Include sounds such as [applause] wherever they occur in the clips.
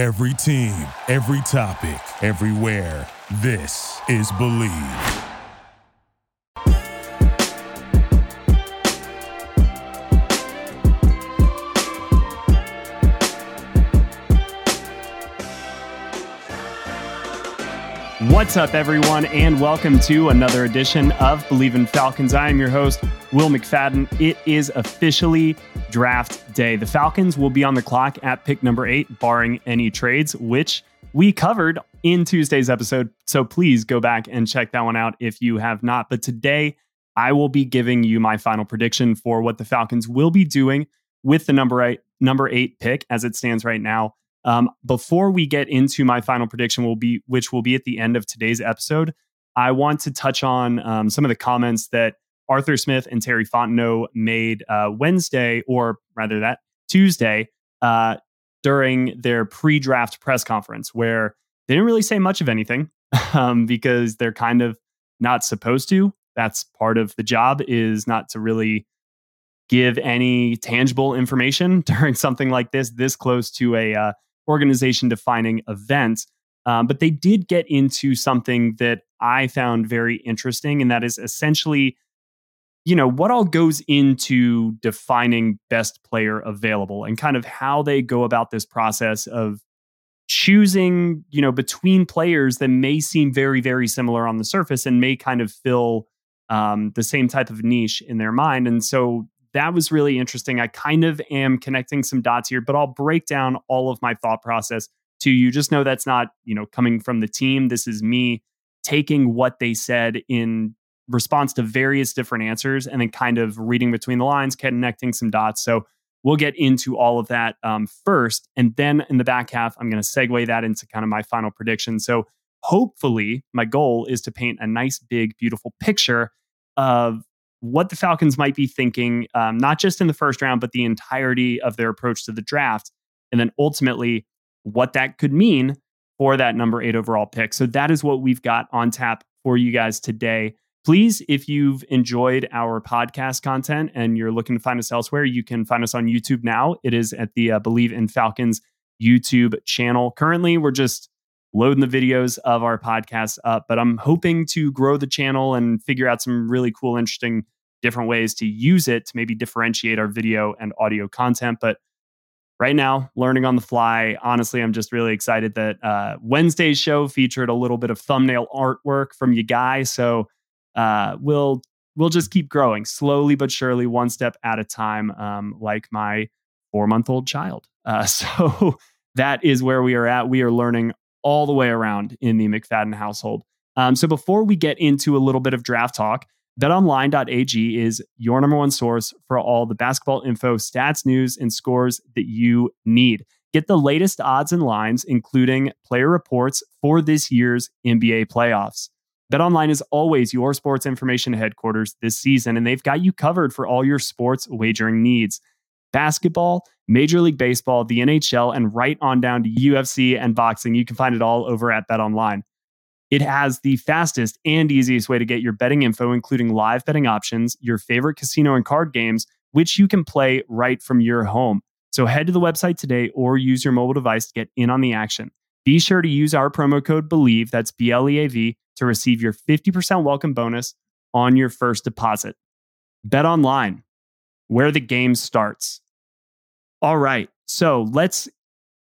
Every team, every topic, everywhere. This is Bleav. What's up, everyone, and welcome to another edition of Bleav in Falcons. I am your host, Will McFadden. It is officially draft day. The Falcons will be on the clock at pick number eight, barring any trades, which we covered in Tuesday's episode. So please go back and check that one out if you have not. But today, I will be giving you my final prediction for what the Falcons will be doing with the number eight, number eight pick as it stands right now. Um, before we get into my final prediction, will be which will be at the end of today's episode. I want to touch on um, some of the comments that Arthur Smith and Terry Fontenot made uh, Wednesday, or rather that Tuesday, uh, during their pre-draft press conference, where they didn't really say much of anything [laughs] um, because they're kind of not supposed to. That's part of the job is not to really give any tangible information [laughs] during something like this, this close to a uh, organization defining event. Um, but they did get into something that I found very interesting, and that is essentially, you know, what all goes into defining best player available and kind of how they go about this process of choosing, you know, between players that may seem very, very similar on the surface and may kind of fill um, the same type of niche in their mind. And so that was really interesting. I kind of am connecting some dots here, but I'll break down all of my thought process to you. Just know that's not, you know, coming from the team. This is me taking what they said in response to various different answers and then kind of reading between the lines, connecting some dots. So we'll get into all of that um, first. And then in the back half, I'm going to segue that into kind of my final prediction. So hopefully, my goal is to paint a nice, big, beautiful picture of what the Falcons might be thinking, um, not just in the first round, but the entirety of their approach to the draft. And then ultimately, what that could mean for that number eight overall pick. So that is what we've got on tap for you guys today. Please, if you've enjoyed our podcast content and you're looking to find us elsewhere, you can find us on YouTube now. It is at the uh, Bleav in Falcons YouTube channel. Currently, we're just loading the videos of our podcast up. But I'm hoping to grow the channel and figure out some really cool, interesting, different ways to use it to maybe differentiate our video and audio content. But right now, learning on the fly. Honestly, I'm just really excited that uh, Wednesday's show featured a little bit of thumbnail artwork from you guys. So uh, we'll we'll just keep growing slowly but surely, one step at a time, um, like my four month old child. Uh, [laughs] so that is where we are at. We are learning all the way around in the McFadden household. Um, so before we get into a little bit of draft talk, betonline.ag is your number one source for all the basketball info, stats, news, and scores that you need. Get the latest odds and lines, including player reports for this year's NBA playoffs. BetOnline is always your sports information headquarters this season, and they've got you covered for all your sports wagering needs basketball, Major League Baseball, the NHL, and right on down to UFC and boxing. You can find it all over at BetOnline. It has the fastest and easiest way to get your betting info, including live betting options, your favorite casino and card games, which you can play right from your home. So head to the website today or use your mobile device to get in on the action. Be sure to use our promo code BLEAV, that's B L E A V, to receive your 50% welcome bonus on your first deposit. Bet online, where the game starts. All right. So let's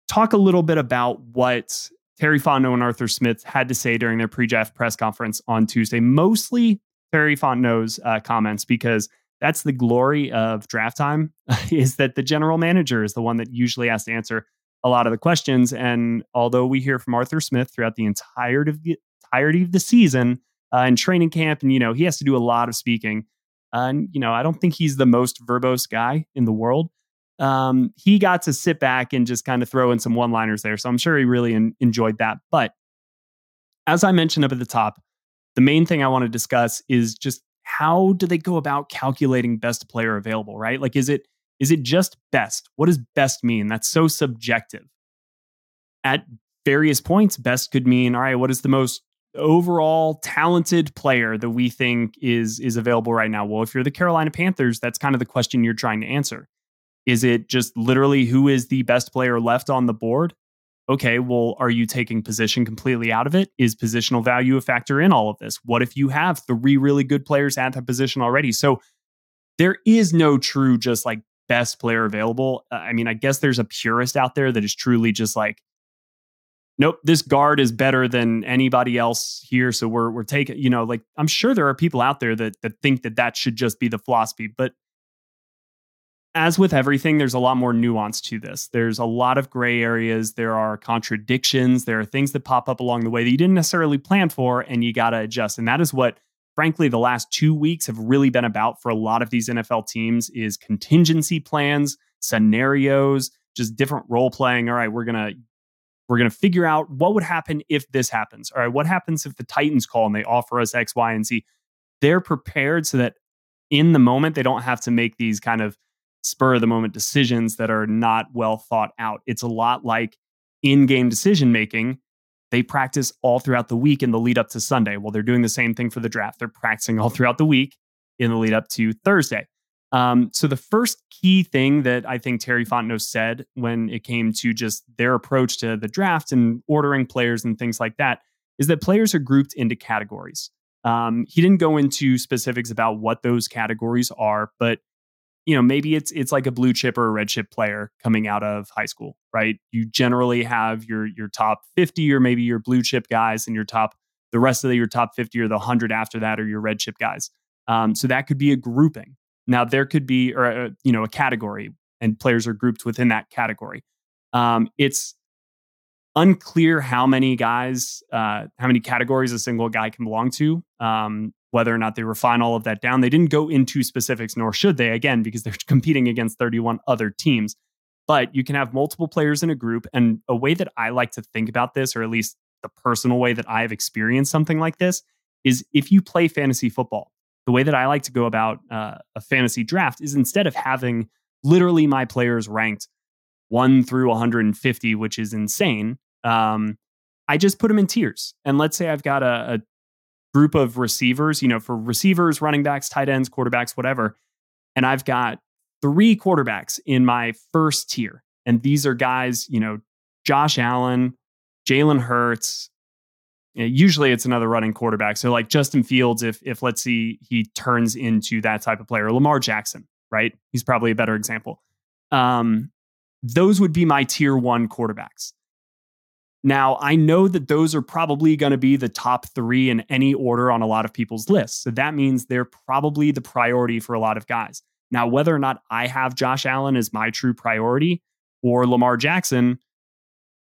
talk a little bit about what Terry Fontenot and Arthur Smith had to say during their pre-draft press conference on Tuesday. Mostly Terry Fontenot's uh, comments because that's the glory of draft time [laughs] is that the general manager is the one that usually has to answer a lot of the questions. And although we hear from Arthur Smith throughout the entirety of the, entirety of the season uh, and training camp, and you know he has to do a lot of speaking. And, you know, I don't think he's the most verbose guy in the world. Um, he got to sit back and just kind of throw in some one liners there. So I'm sure he really in, enjoyed that. But as I mentioned up at the top, the main thing I want to discuss is just how do they go about calculating best player available, right? Like, is it is it just best? What does best mean? That's so subjective. At various points, best could mean, all right, what is the most overall talented player that we think is is available right now? Well, if you're the Carolina Panthers, that's kind of the question you're trying to answer. Is it just literally who is the best player left on the board? okay, well, are you taking position completely out of it? Is positional value a factor in all of this? What if you have three really good players at that position already? So there is no true just like best player available. Uh, I mean, I guess there's a purist out there that is truly just like, nope, this guard is better than anybody else here. So we're we're taking, you know, like I'm sure there are people out there that that think that that should just be the philosophy, but as with everything, there's a lot more nuance to this. There's a lot of gray areas. There are contradictions. There are things that pop up along the way that you didn't necessarily plan for, and you got to adjust. And that is what, frankly, the last two weeks have really been about for a lot of these NFL teams: is contingency plans, scenarios, just different role playing. All right, we're gonna we're gonna figure out what would happen if this happens. All right, what happens if the Titans call and they offer us X, Y, and Z? They're prepared so that in the moment they don't have to make these kind of spur of the moment decisions that are not well thought out. It's a lot like in game decision making. They practice all throughout the week in the lead up to Sunday. Well, they're doing the same thing for the draft. They're practicing all throughout the week in the lead up to Thursday. Um, so, the first key thing that I think Terry Fontenot said when it came to just their approach to the draft and ordering players and things like that is that players are grouped into categories. Um, he didn't go into specifics about what those categories are, but you know maybe it's it's like a blue chip or a red chip player coming out of high school right? You generally have your your top 50 or maybe your blue chip guys and your top the rest of the, your top 50 or the 100 after that are your red chip guys. Um, so that could be a grouping now there could be or a, uh, you know a category and players are grouped within that category um, it's unclear how many guys uh, how many categories a single guy can belong to um, whether or not they refine all of that down. They didn't go into specifics, nor should they, again, because [laughs] they're competing against 31 other teams. But you can have multiple players in a group. And a way that I like to think about this, or at least the personal way that I've experienced something like this, is if you play fantasy football, the way that I like to go about uh, a fantasy draft is instead of having literally my players ranked one through 150, which is insane. Um, I just put them in tiers. And let's say I've got a, a group of receivers, you know, for receivers, running backs, tight ends, quarterbacks, whatever. And I've got three quarterbacks in my first tier. And these are guys, you know, Josh Allen, Jalen Hurts. Usually it's another running quarterback. So like Justin Fields, if if let's see he turns into that type of player, Lamar Jackson, right? He's probably a better example. Um, those would be my tier one quarterbacks. Now, I know that those are probably going to be the top three in any order on a lot of people's lists. So that means they're probably the priority for a lot of guys. Now, whether or not I have Josh Allen as my true priority or Lamar Jackson,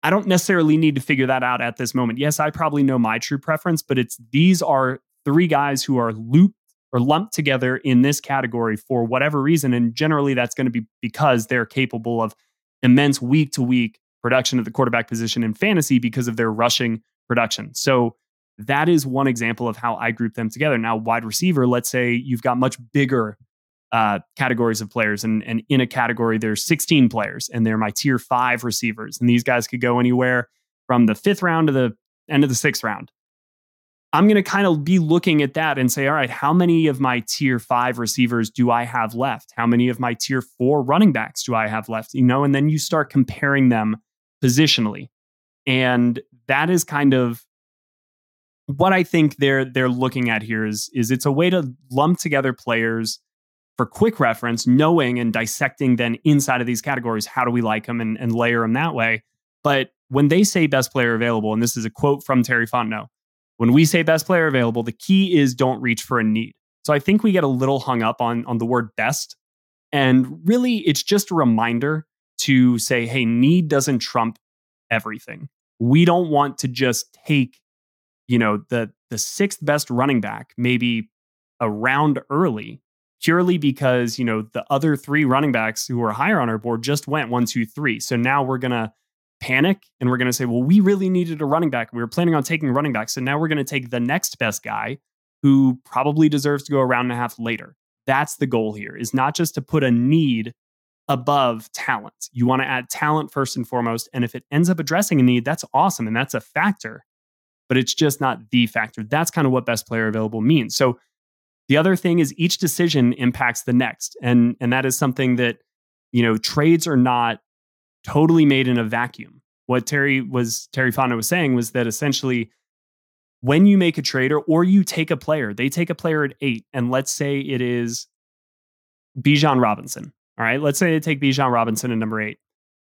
I don't necessarily need to figure that out at this moment. Yes, I probably know my true preference, but it's these are three guys who are looped or lumped together in this category for whatever reason. And generally, that's going to be because they're capable of immense week to week production at the quarterback position in fantasy because of their rushing production. So that is one example of how I group them together. Now, wide receiver, let's say you've got much bigger uh, categories of players, and, and in a category, there's 16 players, and they're my tier five receivers. And these guys could go anywhere from the fifth round to the end of the sixth round. I'm going to kind of be looking at that and say, all right, how many of my tier five receivers do I have left? How many of my tier four running backs do I have left? You know, and then you start comparing them positionally. And that is kind of what I think they're they're looking at here is is it's a way to lump together players for quick reference, knowing and dissecting then inside of these categories, how do we like them and, and layer them that way. But when they say best player available, and this is a quote from Terry Fontenot, when we say best player available, the key is don't reach for a need. So I think we get a little hung up on, on the word best. And really, it's just a reminder to say, hey, need doesn't trump everything. We don't want to just take, you know, the the sixth best running back, maybe a round early, purely because, you know, the other three running backs who are higher on our board just went one, two, three. So now we're gonna panic and we're gonna say, well, we really needed a running back. We were planning on taking running back. So now we're gonna take the next best guy who probably deserves to go a round and a half later. That's the goal here, is not just to put a need above talent. You want to add talent first and foremost. And if it ends up addressing a need, that's awesome. And that's a factor, but it's just not the factor. That's kind of what best player available means. So the other thing is each decision impacts the next. And, and that is something that, you know, trades are not totally made in a vacuum. what Terry was Terry Fontenot was saying was that essentially when you make a trade or, or you take a player, they take a player at eight, and let's say it is Bijan Robinson. All right, let's say they take Bijan Robinson at number eight.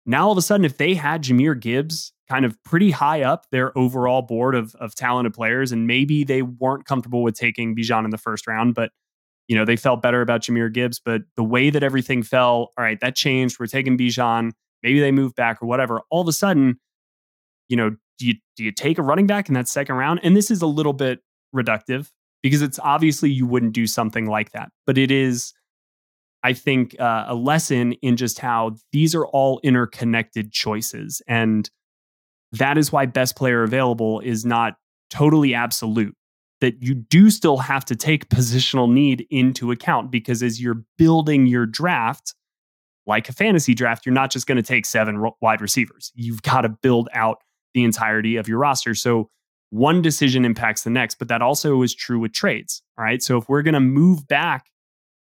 Now all of a sudden, if they had Jahmyr Gibbs kind of pretty high up their overall board of, of talented players, and maybe they weren't comfortable with taking Bijan in the first round, but you know they felt better about Jahmyr Gibbs. But the way that everything fell, all right, that changed. We're taking Bijan. Maybe they move back or whatever. All of a sudden, you know, do you do you take a running back in that second round? And this is a little bit reductive because it's obviously you wouldn't do something like that, but it is. I think uh, a lesson in just how these are all interconnected choices. And that is why best player available is not totally absolute. That you do still have to take positional need into account because as you're building your draft, like a fantasy draft, you're not just going to take seven wide receivers. You've got to build out the entirety of your roster. So one decision impacts the next, but that also is true with trades. All right. So if we're going to move back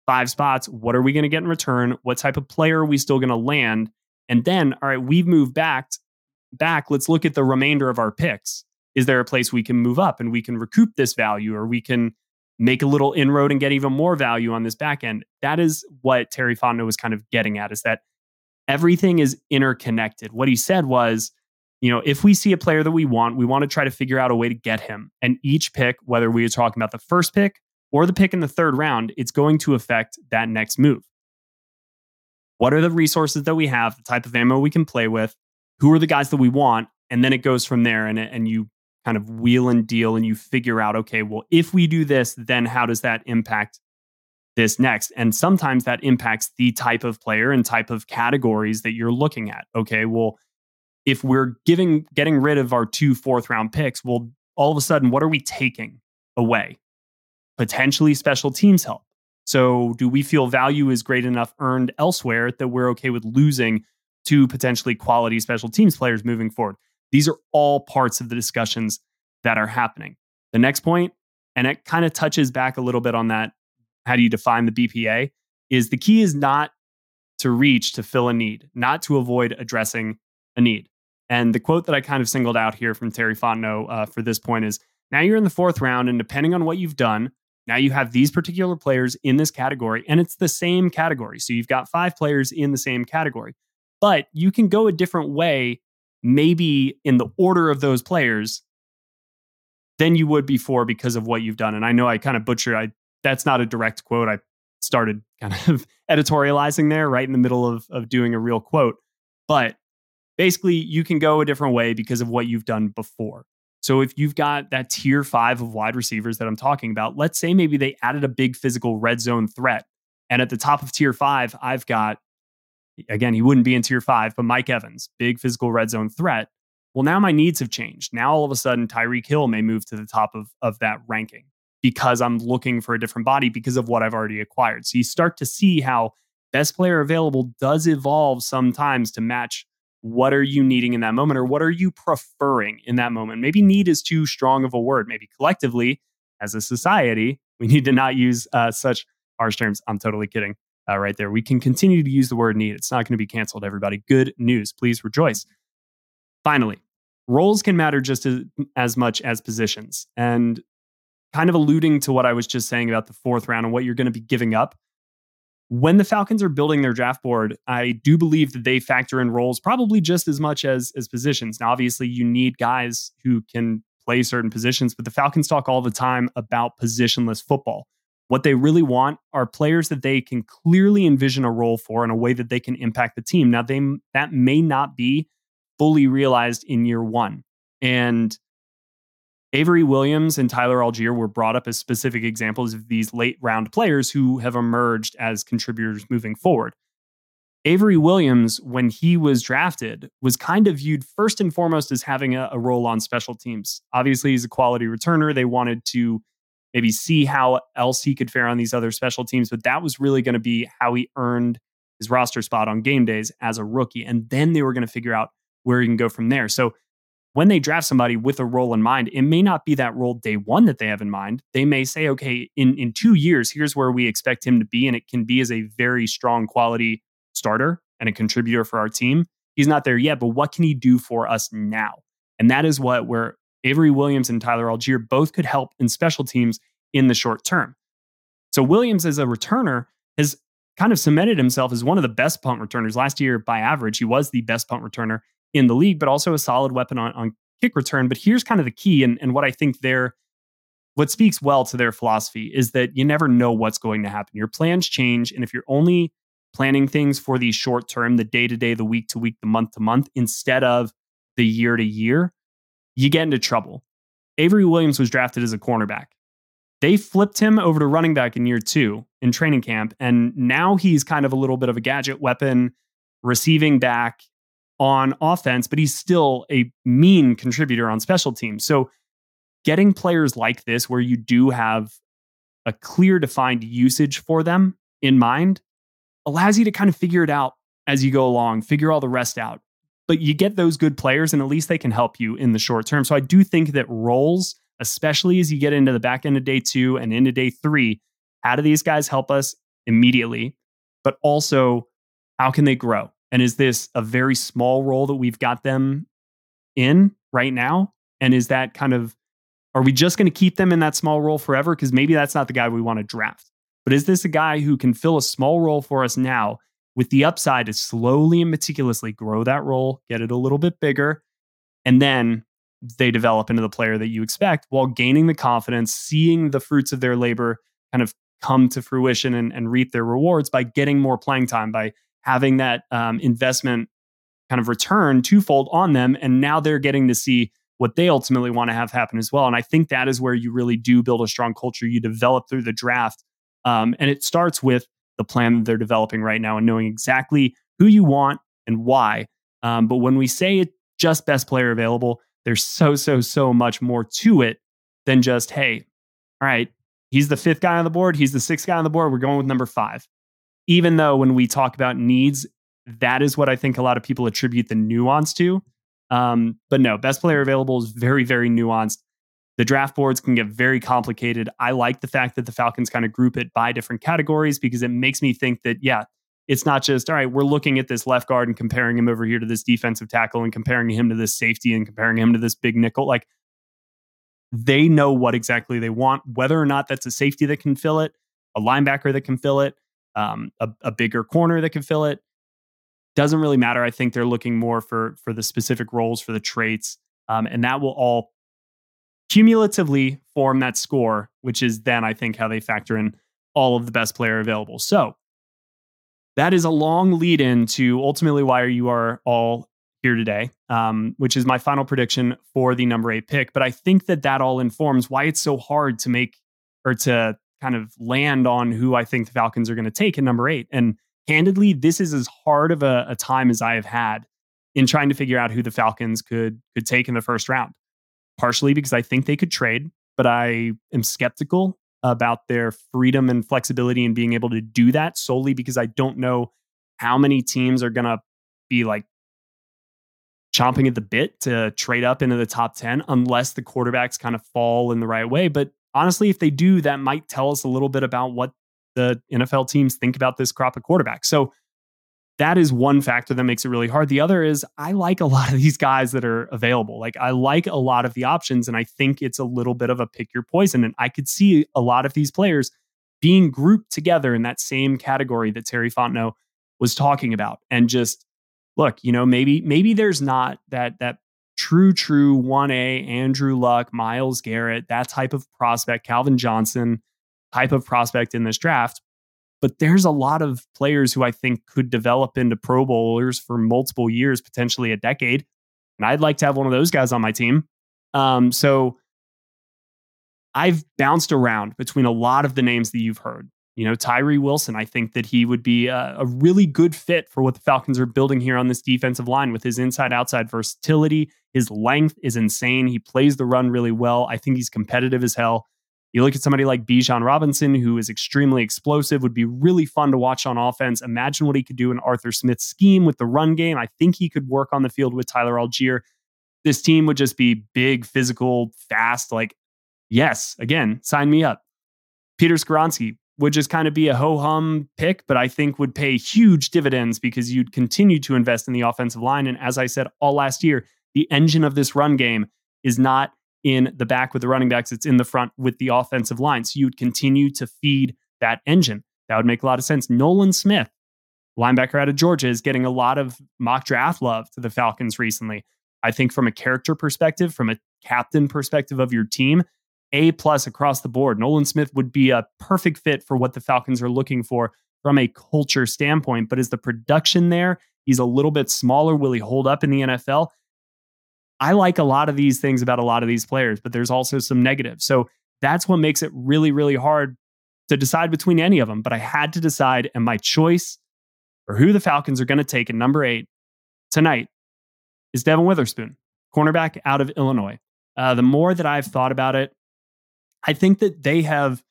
five spots, what are we going to get in return? What type of player are we still going to land? And then, all right, we've moved back back, let's look at the remainder of our picks. Is there a place we can move up and we can recoup this value or we can make a little inroad and get even more value on this back end? That is what Terry Fontenot was kind of getting at is that everything is interconnected. What he said was, you know, if we see a player that we want, we want to try to figure out a way to get him. And each pick, whether we are talking about the first pick or the pick in the third round, it's going to affect that next move. What are the resources that we have, the type of ammo we can play with? who are the guys that we want and then it goes from there and and you kind of wheel and deal and you figure out okay well if we do this then how does that impact this next and sometimes that impacts the type of player and type of categories that you're looking at okay well if we're giving getting rid of our two fourth round picks well all of a sudden what are we taking away potentially special teams help so do we feel value is great enough earned elsewhere that we're okay with losing to potentially quality special teams players moving forward. These are all parts of the discussions that are happening. The next point, and it kind of touches back a little bit on that how do you define the BPA? Is the key is not to reach to fill a need, not to avoid addressing a need. And the quote that I kind of singled out here from Terry Fontenot uh, for this point is now you're in the fourth round, and depending on what you've done, now you have these particular players in this category, and it's the same category. So you've got five players in the same category but you can go a different way, maybe in the order of those players than you would before because of what you've done. And I know I kind of butchered. I that's not a direct quote. I started kind [laughs] of editorializing there right in the middle of of doing a real quote, but basically you can go a different way because of what you've done before. So if you've got that tier five of wide receivers that I'm talking about, let's say maybe they added a big physical red zone threat. And at the top of tier five, I've got again, he wouldn't be in tier five, but Mike Evans, big physical red zone threat. Well, now my needs have changed. Now all of a sudden, Tyreek Hill may move to the top of, of that ranking because I'm looking for a different body because of what I've already acquired. So you start to see how best player available does evolve sometimes to match what are you needing in that moment or what are you preferring in that moment. Maybe need is too strong of a word. Maybe collectively, as a society, we need to not use uh, such harsh terms. I'm totally kidding uh, right there. We can continue to use the word need. It's not going to be canceled, everybody. Good news. Please rejoice. Finally, roles can matter just as, as much as positions. And kind of alluding to what I was just saying about the fourth round and what you're going to be giving up. When the Falcons are building their draft board, I do believe that they factor in roles probably just as much as as positions. Now, obviously, you need guys who can play certain positions, but the Falcons talk all the time about positionless football. What they really want are players that they can clearly envision a role for in a way that they can impact the team. Now, they that may not be fully realized in year one. And Avery Williams and Tyler Allgeier were brought up as specific examples of these late round players who have emerged as contributors moving forward. Avery Williams, when he was drafted, was kind of viewed first and foremost as having a, a role on special teams. Obviously, he's a quality returner. They wanted to maybe see how else he could fare on these other special teams. But that was really going to be how he earned his roster spot on game days as a rookie. And then they were going to figure out where he can go from there. So when they draft somebody with a role in mind, it may not be that role day one that they have in mind. They may say, okay, in, in two years, here's where we expect him to be. And it can be as a very strong quality starter and a contributor for our team. He's not there yet, but what can he do for us now? And that is what where Avery Williams and Tyler Allgeier both could help in special teams in the short term. So Williams, as a returner, has kind of cemented himself as one of the best punt returners. Last year, by average, he was the best punt returner in the league, but also a solid weapon on, on kick return. But here's kind of the key, and, and what I think they're what speaks well to their philosophy is that you never know what's going to happen. Your plans change. And if you're only planning things for the short term, the day to day, the week to week, the month to month, instead of the year to year, you get into trouble. Avery Williams was drafted as a cornerback. They flipped him over to running back in year two in training camp. And now he's kind of a little bit of a gadget weapon, receiving back on offense, but he's still a mean contributor on special teams. So getting players like this, where you do have a clear defined usage for them in mind, allows you to kind of figure it out as you go along, figure all the rest out. But you get those good players, and at least they can help you in the short term. So I do think that roles, especially as you get into the back end of day two and into day three, how do these guys help us immediately? But also, how can they grow? And is this a very small role that we've got them in right now? And is that kind of are we just going to keep them in that small role forever? Because maybe that's not the guy we want to draft. But is this a guy who can fill a small role for us now with the upside to slowly and meticulously grow that role, get it a little bit bigger, and then they develop into the player that you expect while gaining the confidence, seeing the fruits of their labor kind of come to fruition and, and reap their rewards by getting more playing time, by having that um, investment kind of return twofold on them. And now they're getting to see what they ultimately want to have happen as well. And I think that is where you really do build a strong culture. You develop through the draft. Um, and it starts with the plan that they're developing right now and knowing exactly who you want and why. Um, but when we say it just best player available, there's so, so, so much more to it than just, hey, all right, he's the fifth guy on the board, he's the sixth guy on the board, we're going with number five. Even though when we talk about needs, that is what I think a lot of people attribute the nuance to. Um, but no, best player available is very, very nuanced. The draft boards can get very complicated. I like the fact that the Falcons kind of group it by different categories because it makes me think that, yeah, it's not just, all right, we're looking at this left guard and comparing him over here to this defensive tackle and comparing him to this safety and comparing him to this big nickel. Like they know what exactly they want, whether or not that's a safety that can fill it, a linebacker that can fill it, um, a, a bigger corner that can fill it doesn't really matter. I think they're looking more for for the specific roles for the traits, um, and that will all cumulatively form that score, which is then I think how they factor in all of the best player available. So that is a long lead in to ultimately why you are all here today, um, which is my final prediction for the number eight pick. But I think that that all informs why it's so hard to make or to kind of land on who I think the Falcons are going to take in number eight. And candidly, this is as hard of a, a time as I have had in trying to figure out who the Falcons could could take in the first round. Partially because I think they could trade, but I am skeptical about their freedom and flexibility in being able to do that solely because I don't know how many teams are going to be like chomping at the bit to trade up into the top 10 unless the quarterbacks kind of fall in the right way. But honestly, if they do, that might tell us a little bit about what the NFL teams think about this crop of quarterbacks. So that is one factor that makes it really hard. The other is I like a [laughs] lot of these guys that are available. Like I like a lot of the options, and I think it's a little bit of a pick your poison. And I could see a lot of these players being grouped together in that same category that Terry Fontenot was talking about. And just look, you know, maybe maybe there's not that that true true 1A Andrew Luck, Myles Garrett, that type of prospect, Calvin Johnson type of prospect in this draft. But there's a lot of players who I think could develop into Pro Bowlers for multiple years, potentially a decade. And I'd like to have one of those guys on my team. Um, so I've bounced around between a lot of the names that you've heard. You know, Tyree Wilson, I think that he would be a, a, really good fit for what the Falcons are building here on this defensive line with his inside outside versatility. His length is insane. He plays the run really well. I think he's competitive as hell. You look at somebody like Bijan Robinson, who is extremely explosive, would be really fun to watch on offense. Imagine what he could do in Arthur Smith's scheme with the run game. I think he could work on the field with Tyler Allgeier. This team would just be big, physical, fast. Like, yes, again, sign me up. Peter Skoronski, would just kind of be a ho hum pick, but I think would pay huge dividends because you'd continue to invest in the offensive line. And as I said all last year, the engine of this run game is not in the back with the running backs, it's in the front with the offensive line. So you'd continue to feed that engine. That would make a lot of sense. Nolan Smith, linebacker out of Georgia, is getting a lot of mock draft love to the Falcons recently. I think from a character perspective, from a captain perspective of your team, A plus across the board. Nolan Smith would be a perfect fit for what the Falcons are looking for from a culture standpoint. But is the production there? He's a little bit smaller. Will he hold up in the NFL? I like a lot of these things about a lot of these players, but there's also some negatives. So that's what makes it really, really hard to decide between any of them. But I had to decide, and my choice for who the Falcons are going to take at number eight tonight is Devon Witherspoon, cornerback out of Illinois. Uh, the more that I've thought about it, I think that they have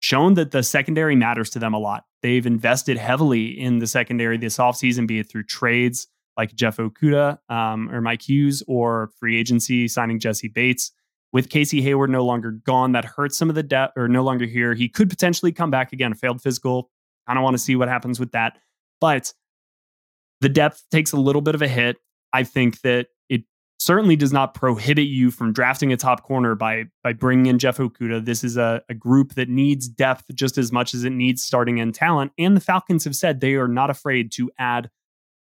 shown that the secondary matters to them a lot. They've invested heavily in the secondary this offseason, be it through trades like Jeff Okudah um, or Mike Hughes or free agency signing Jessie Bates. With Casey Hayward no longer gone, that hurts some of the depth or no longer here. He could potentially come back again, a failed physical. I don't want to see what happens with that. But the depth takes a little bit of a hit. I think that certainly does not prohibit you from drafting a top corner by by bringing in Jeff Okudah. This is a, a group that needs depth just as much as it needs starting end talent. And the Falcons have said they are not afraid to add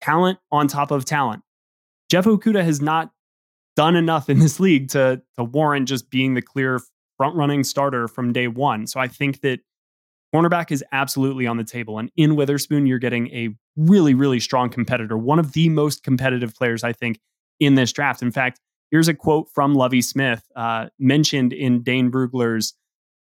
talent on top of talent. Jeff Okudah has not done enough in this league to to warrant just being the clear front running starter from day one. So I think that cornerback is absolutely on the table. And in Witherspoon, you're getting a really, really strong competitor, one of the most competitive players, I think, in this draft. In fact, here's a quote from Lovie Smith uh, mentioned in Dane Brugler's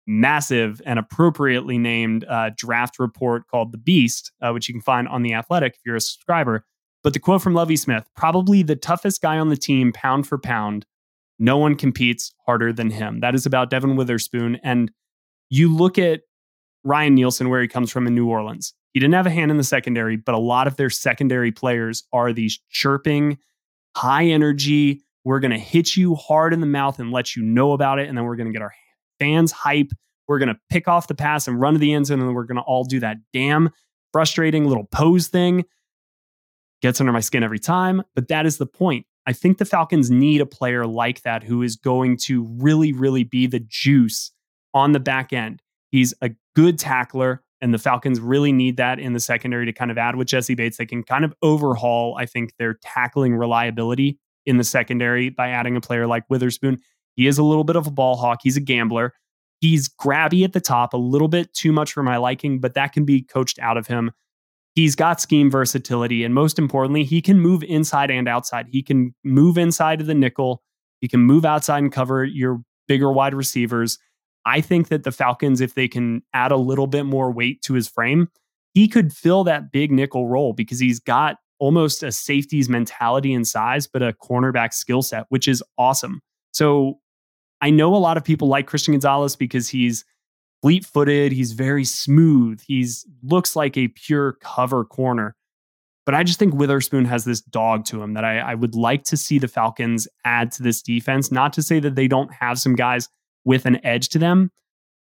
massive and appropriately named uh, draft report called The Beast, uh, which you can find on The Athletic if you're a subscriber. But the quote from Lovie Smith probably the toughest guy on the team, pound for pound. No one competes harder than him. That is about Devon Witherspoon. And you look at Ryan Nielsen, where he comes from in New Orleans. He didn't have a hand in the secondary, but a lot of their secondary players are these chirping, high energy. We're going to hit you hard in the mouth and let you know about it. And then we're going to get our fans hype. We're going to pick off the pass and run to the end zone, and then we're going to all do that damn frustrating little pose thing. Gets under my skin every time, but that is the point. I think the Falcons need a player like that who is going to really, really be the juice on the back end. He's a good tackler, and the Falcons really need that in the secondary to kind of add with Jessie Bates. They can kind of overhaul, I think, their tackling reliability in the secondary by adding a player like Witherspoon. He is a little bit of a ball hawk. He's a gambler. He's grabby at the top, a little bit too much for my liking, but that can be coached out of him. He's got scheme versatility. And most importantly, he can move inside and outside. He can move inside of the nickel. He can move outside and cover your bigger wide receivers. I think that the Falcons, if they can add a little bit more weight to his frame, he could fill that big nickel role because he's got almost a safety's mentality and size, but a cornerback skill set, which is awesome. So I know a lot of people like Christian Gonzalez because he's fleet footed, he's very smooth, he's looks like a pure cover corner. But I just think Witherspoon has this dog to him that I, I would like to see the Falcons add to this defense. Not to say that they don't have some guys with an edge to them,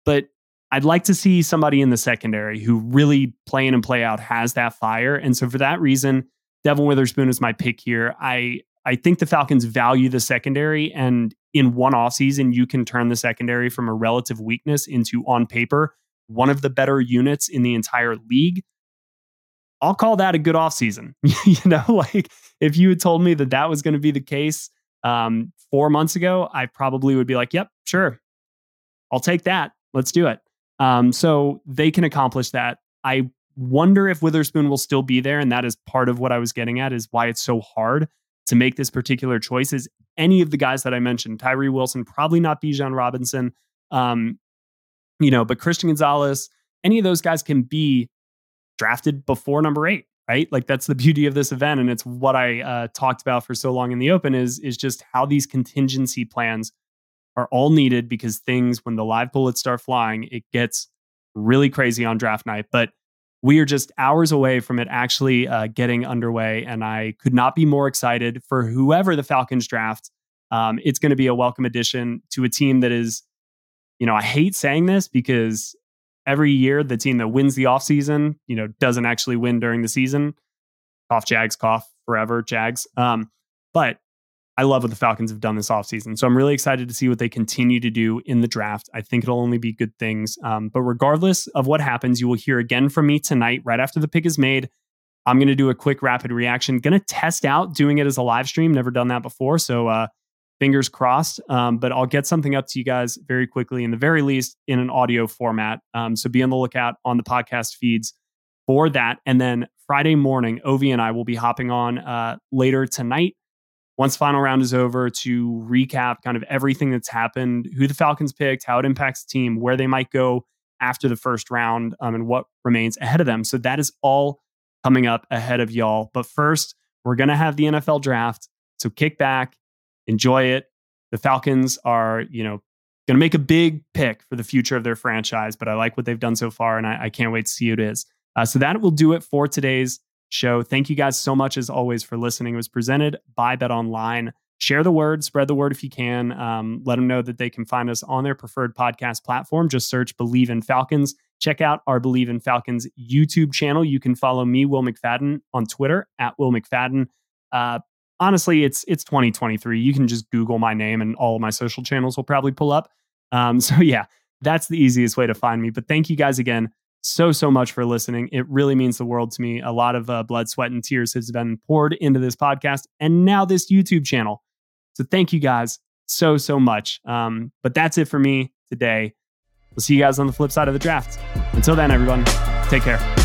but I'd like to see somebody in the secondary who really play in and play out has that fire. And so for that reason, Devon Witherspoon is my pick here. I I think the Falcons value the secondary, and in one offseason, you can turn the secondary from a relative weakness into, on paper, one of the better units in the entire league. I'll call that a good offseason. [laughs] you know, like if you had told me that that was going to be the case um, four months ago, I probably would be like, yep, sure. I'll take that. Let's do it. Um, so they can accomplish that. I wonder if Witherspoon will still be there. And that is part of what I was getting at is why it's so hard to make this particular choice is any of the guys that I mentioned. Tyree Wilson, probably not Bijan Robinson, um, you know, but Christian Gonzalez, any of those guys can be drafted before number eight, right? Like that's the beauty of this event, and it's what I uh, talked about for so long in the open is is just how these contingency plans are all needed because things when the live bullets start flying, it gets really crazy on draft night. But we are just hours away from it actually uh, getting underway, and I could not be more excited for whoever the Falcons draft. Um, it's going to be a welcome addition to a team that is, you know, I hate saying this because every year the team that wins the offseason, you know, doesn't actually win during the season. Cough Jags, cough forever, Jags. Um, but I love what the Falcons have done this offseason. So I'm really excited to see what they continue to do in the draft. I think it'll only be good things. Um, but regardless of what happens, you will hear again from me tonight, right after the pick is made. I'm going to do a quick rapid reaction. Going to test out doing it as a live stream. Never done that before. So uh, fingers crossed. Um, but I'll get something up to you guys very quickly, in the very least, in an audio format. Um, so be on the lookout on the podcast feeds for that. And then Friday morning, Ovi and I will be hopping on uh, later tonight once final round is over to recap kind of everything that's happened, who the Falcons picked, how it impacts the team, where they might go after the first round, um, and what remains ahead of them. So that is all coming up ahead of y'all. But first, we're going to have the NFL draft. So kick back, enjoy it. The Falcons are, you know, going to make a big pick for the future of their franchise, but I like what they've done so far, and I, I can't wait to see who it is. Uh, so that will do it for today's show. Thank you guys so much, as always, for listening. It was presented by Bet Online. Share the word, spread the word if you can. Um, let them know that they can find us on their preferred podcast platform. Just search Bleav in Falcons. Check out our Bleav in Falcons YouTube channel. You can follow me, Will McFadden, on Twitter at Will McFadden. Uh, honestly, it's it's 2023. You can just Google my name, and all of my social channels will probably pull up. Um, [laughs] so yeah, that's the easiest way to find me. But thank you guys again so, so much for listening. It really means the world to me. A lot of uh, blood, sweat, and tears has been poured into this podcast and now this YouTube channel. So, thank you guys so, so much. Um, but that's it for me today. We'll see you guys on the flip side of the draft. Until then, everyone, take care.